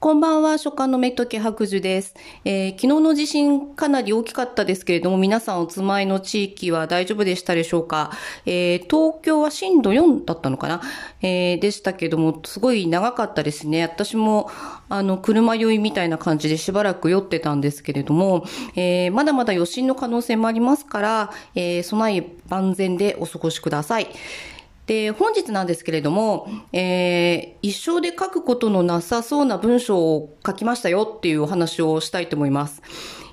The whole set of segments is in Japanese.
こんばんは、書家のメトケ白樹です、えー昨日の地震かなり大きかったですけれども、皆さんお住まいの地域は大丈夫でしたでしょうか、えー東京は震度4だったのかな、えーでしたけども、すごい長かったですね。私も、あの、車酔いみたいな感じでしばらく酔ってたんですけれども、えまだまだ余震の可能性もありますから、え備え万全でお過ごしください。で、本日なんですけれども、えー一生で書くことのなさそうな文章を書きましたよっていうお話をしたいと思います。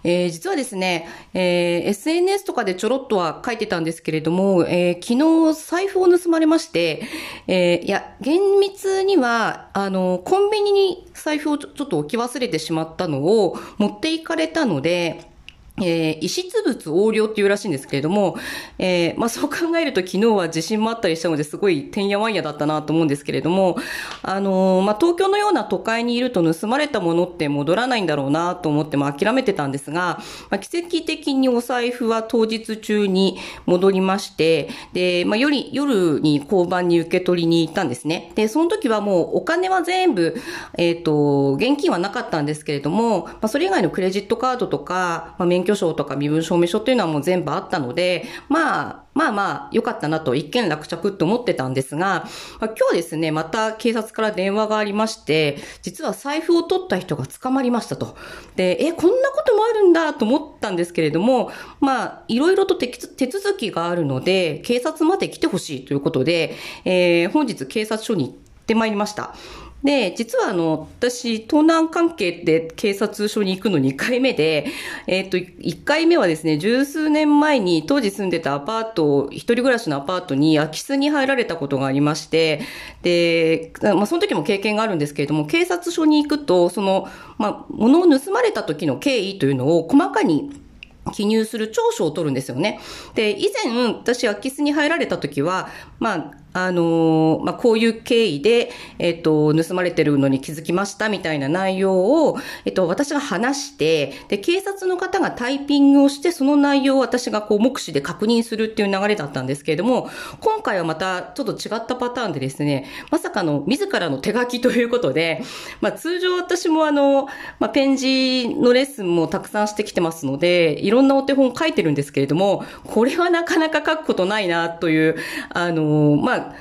えー実はですね、えー SNS とかでちょろっとは書いてたんですけれども、えー昨日財布を盗まれまして、えいや、厳密には、あの、コンビニに財布をちょっと置き忘れてしまったのを持っていかれたので、えー遺失物横領っていうらしいんですけれども、えーまあそう考えると昨日は地震もあったりしたのですごいてんやわんやだったなと思うんですけれども、あのーまあ東京のような都会にいると盗まれたものって戻らないんだろうなと思って、まあ諦めてたんですが、まあ奇跡的にお財布は当日中に戻りまして、で、まあ夜、夜に交番に受け取りに行ったんですね。で、その時はもうお金は全部、えっ、と、現金はなかったんですけれども、まあそれ以外のクレジットカードとか、まあ免許証とか身分証明書っていうのはもう全部あったので、まあ、まあまあ、良かったなと、一件落着と思ってたんですが、今日ですね、また警察から電話がありまして、実は財布を取った人が捕まりましたと。で、え、こんなこともあるんだと思ったんですけれども、まあ、いろいろと手手続きがあるので、警察まで来てほしいということで、えー本日警察署に行ってまいりました。で、実はあの、私、盗難関係で警察署に行くの2回目で、えっ、と、1回目はですね、十数年前に当時住んでたアパート、一人暮らしのアパートに空き巣に入られたことがありまして、で、まあ、その時も経験があるんですけれども、警察署に行くと、その、まあ、物を盗まれた時の経緯というのを細かに記入する調書を取るんですよね。で、以前、私、空き巣に入られた時は、まあ、あのまあ、こういう経緯で、えっ、と、盗まれてるのに気づきましたみたいな内容を、えっ、と、私が話して、で、警察の方がタイピングをして、その内容を私がこう、目視で確認するっていう流れだったんですけれども、今回はまたちょっと違ったパターンでですね、まさかの自らの手書きということで、まあ、通常私もあの、まあ、ペン字のレッスンもたくさんしてきてますので、いろんなお手本を書いてるんですけれども、これはなかなか書くことないなという、あの、まあ、あ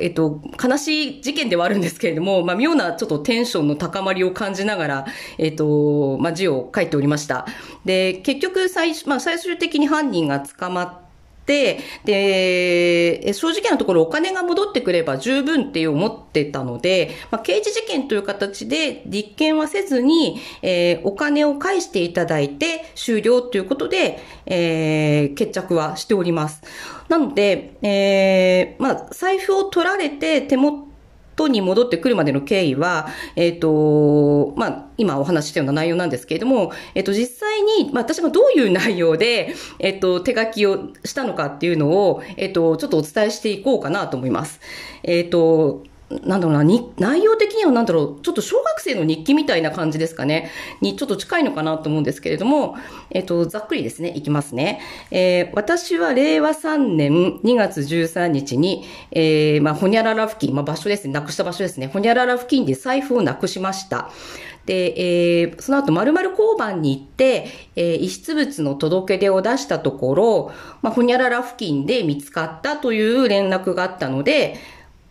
えっと、悲しい事件ではあるんですけれども、まあ、妙なちょっとテンションの高まりを感じながら、えっと、まあ、字を書いておりました。で、結局最、まあ、最終的に犯人が捕まって、で、え正直なところお金が戻ってくれば十分って思ってたので、まあ、刑事事件という形で立件はせずに、えーお金を返していただいて終了ということで、えー決着はしております。なので、えーまあ、財布を取られて手元に戻ってくるまでの経緯は、えっ、と、まあ、今お話したような内容なんですけれども、えっ、と、実際に、まあ、私がどういう内容で、えっ、と、手書きをしたのかっていうのを、えっ、と、ちょっとお伝えしていこうかなと思います。えっ、と、なんだろうな、に内容的にはなんだろう、ちょっと小学生の日記みたいな感じですかね、にちょっと近いのかなと思うんですけれども、えっ、と、ざっくりですね、いきますね。えー私は令和3年2月13日に、えーまあ、ほにゃらら付近、まあ、場所ですね、なくした場所ですね、ほにゃらら付近で財布をなくしました。で、えーその後、〇〇交番に行って、えー遺失物の届け出を出したところ、まあ、ほにゃらら付近で見つかったという連絡があったので、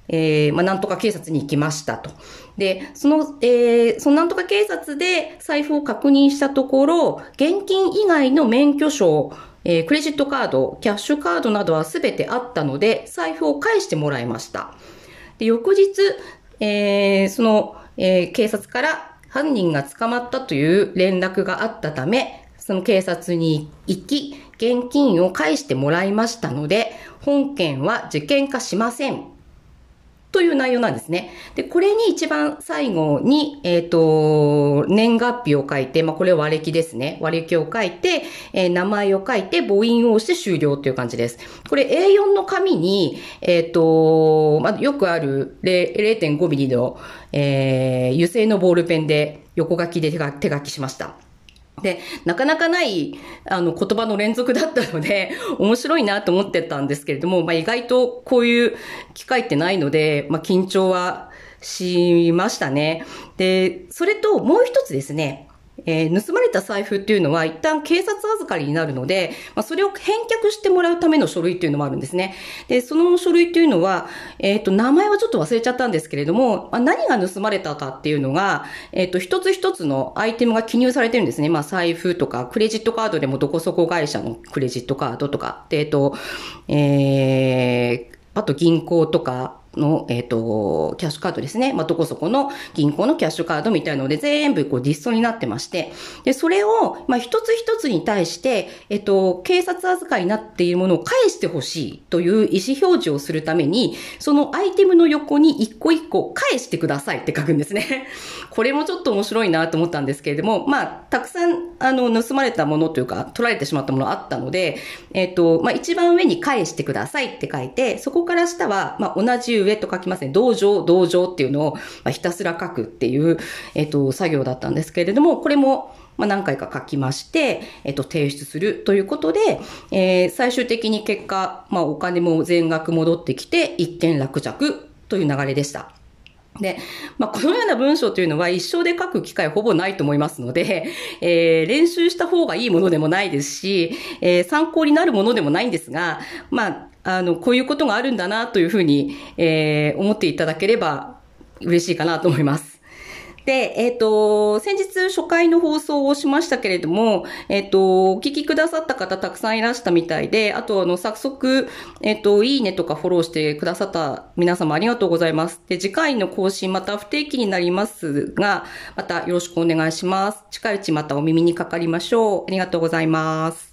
えーまあ、なんとか警察に行きましたと。で、その、えーそのなんとか警察で財布を確認したところ、現金以外の免許証、えークレジットカード、キャッシュカードなどはすべてあったので、財布を返してもらいました。で、翌日、えーその、えー警察から犯人が捕まったという連絡があったため、その警察に行き、現金を返してもらいましたので、本件は事件化しません。という内容なんですね。で、これに一番最後に、えっ、と、年月日を書いて、まあ、これ割り歴ですね。割り歴を書いて、えー名前を書いて、母音を押して終了という感じです。これ A4 の紙に、えっ、と、まあ、よくある0.5ミリの、えー油性のボールペンで横書きで手書きしました。で、なかなかない、あの、言葉の連続だったので、面白いなと思ってたんですけれども、まあ、意外とこういう機会ってないので、まあ、緊張はしましたね。で、それともう一つですね、えー、盗まれた財布っていうのは一旦警察預かりになるので、まあ、それを返却してもらうための書類っていうのもあるんですね。で、その書類っていうのは、えっ、ー、と、名前はちょっと忘れちゃったんですけれども、まあ、何が盗まれたかっていうのが、えっ、ー、と、一つ一つのアイテムが記入されてるんですね。まあ、財布とか、クレジットカードでもどこそこ会社のクレジットカードとか、で、えっ、と、えー、あと銀行とか、の、えっ、ー、と、キャッシュカードですね。まあ、どこそこの銀行のキャッシュカードみたいので全部こうディストになってまして、で、それを、まあ、一つ一つに対して、えっ、ー、と、警察預かりになっているものを返してほしいという意思表示をするために、そのアイテムの横に一個一個返してくださいって書くんですね。これもちょっと面白いなと思ったんですけれども、まあ、たくさん、あの、盗まれたものというか、取られてしまったものあったので、えっ、ー、と、まあ、一番上に返してくださいって書いて、そこから下は、まあ、同じ上と書きますね。道場、道場っていうのを、ひたすら書くっていう、えっ、と、作業だったんですけれども、これも、まあ、何回か書きまして、えっと、提出するということで、えー、最終的に結果、まあ、お金も全額戻ってきて、一件落着という流れでした。で、まあ、このような文章というのは一生で書く機会ほぼないと思いますので、えー、練習した方がいいものでもないですし、えー、参考になるものでもないんですが、まあ、あの、こういうことがあるんだなというふうに、えー、思っていただければ嬉しいかなと思います。で、えっ、ー、と、先日初回の放送をしましたけれども、えっ、ー、と、お聞きくださった方たくさんいらしたみたいで、あと、あの、早速、えっ、ー、と、いいねとかフォローしてくださった皆様ありがとうございます。で、次回の更新また不定期になりますが、またよろしくお願いします。近いうちまたお耳にかかりましょう。ありがとうございます。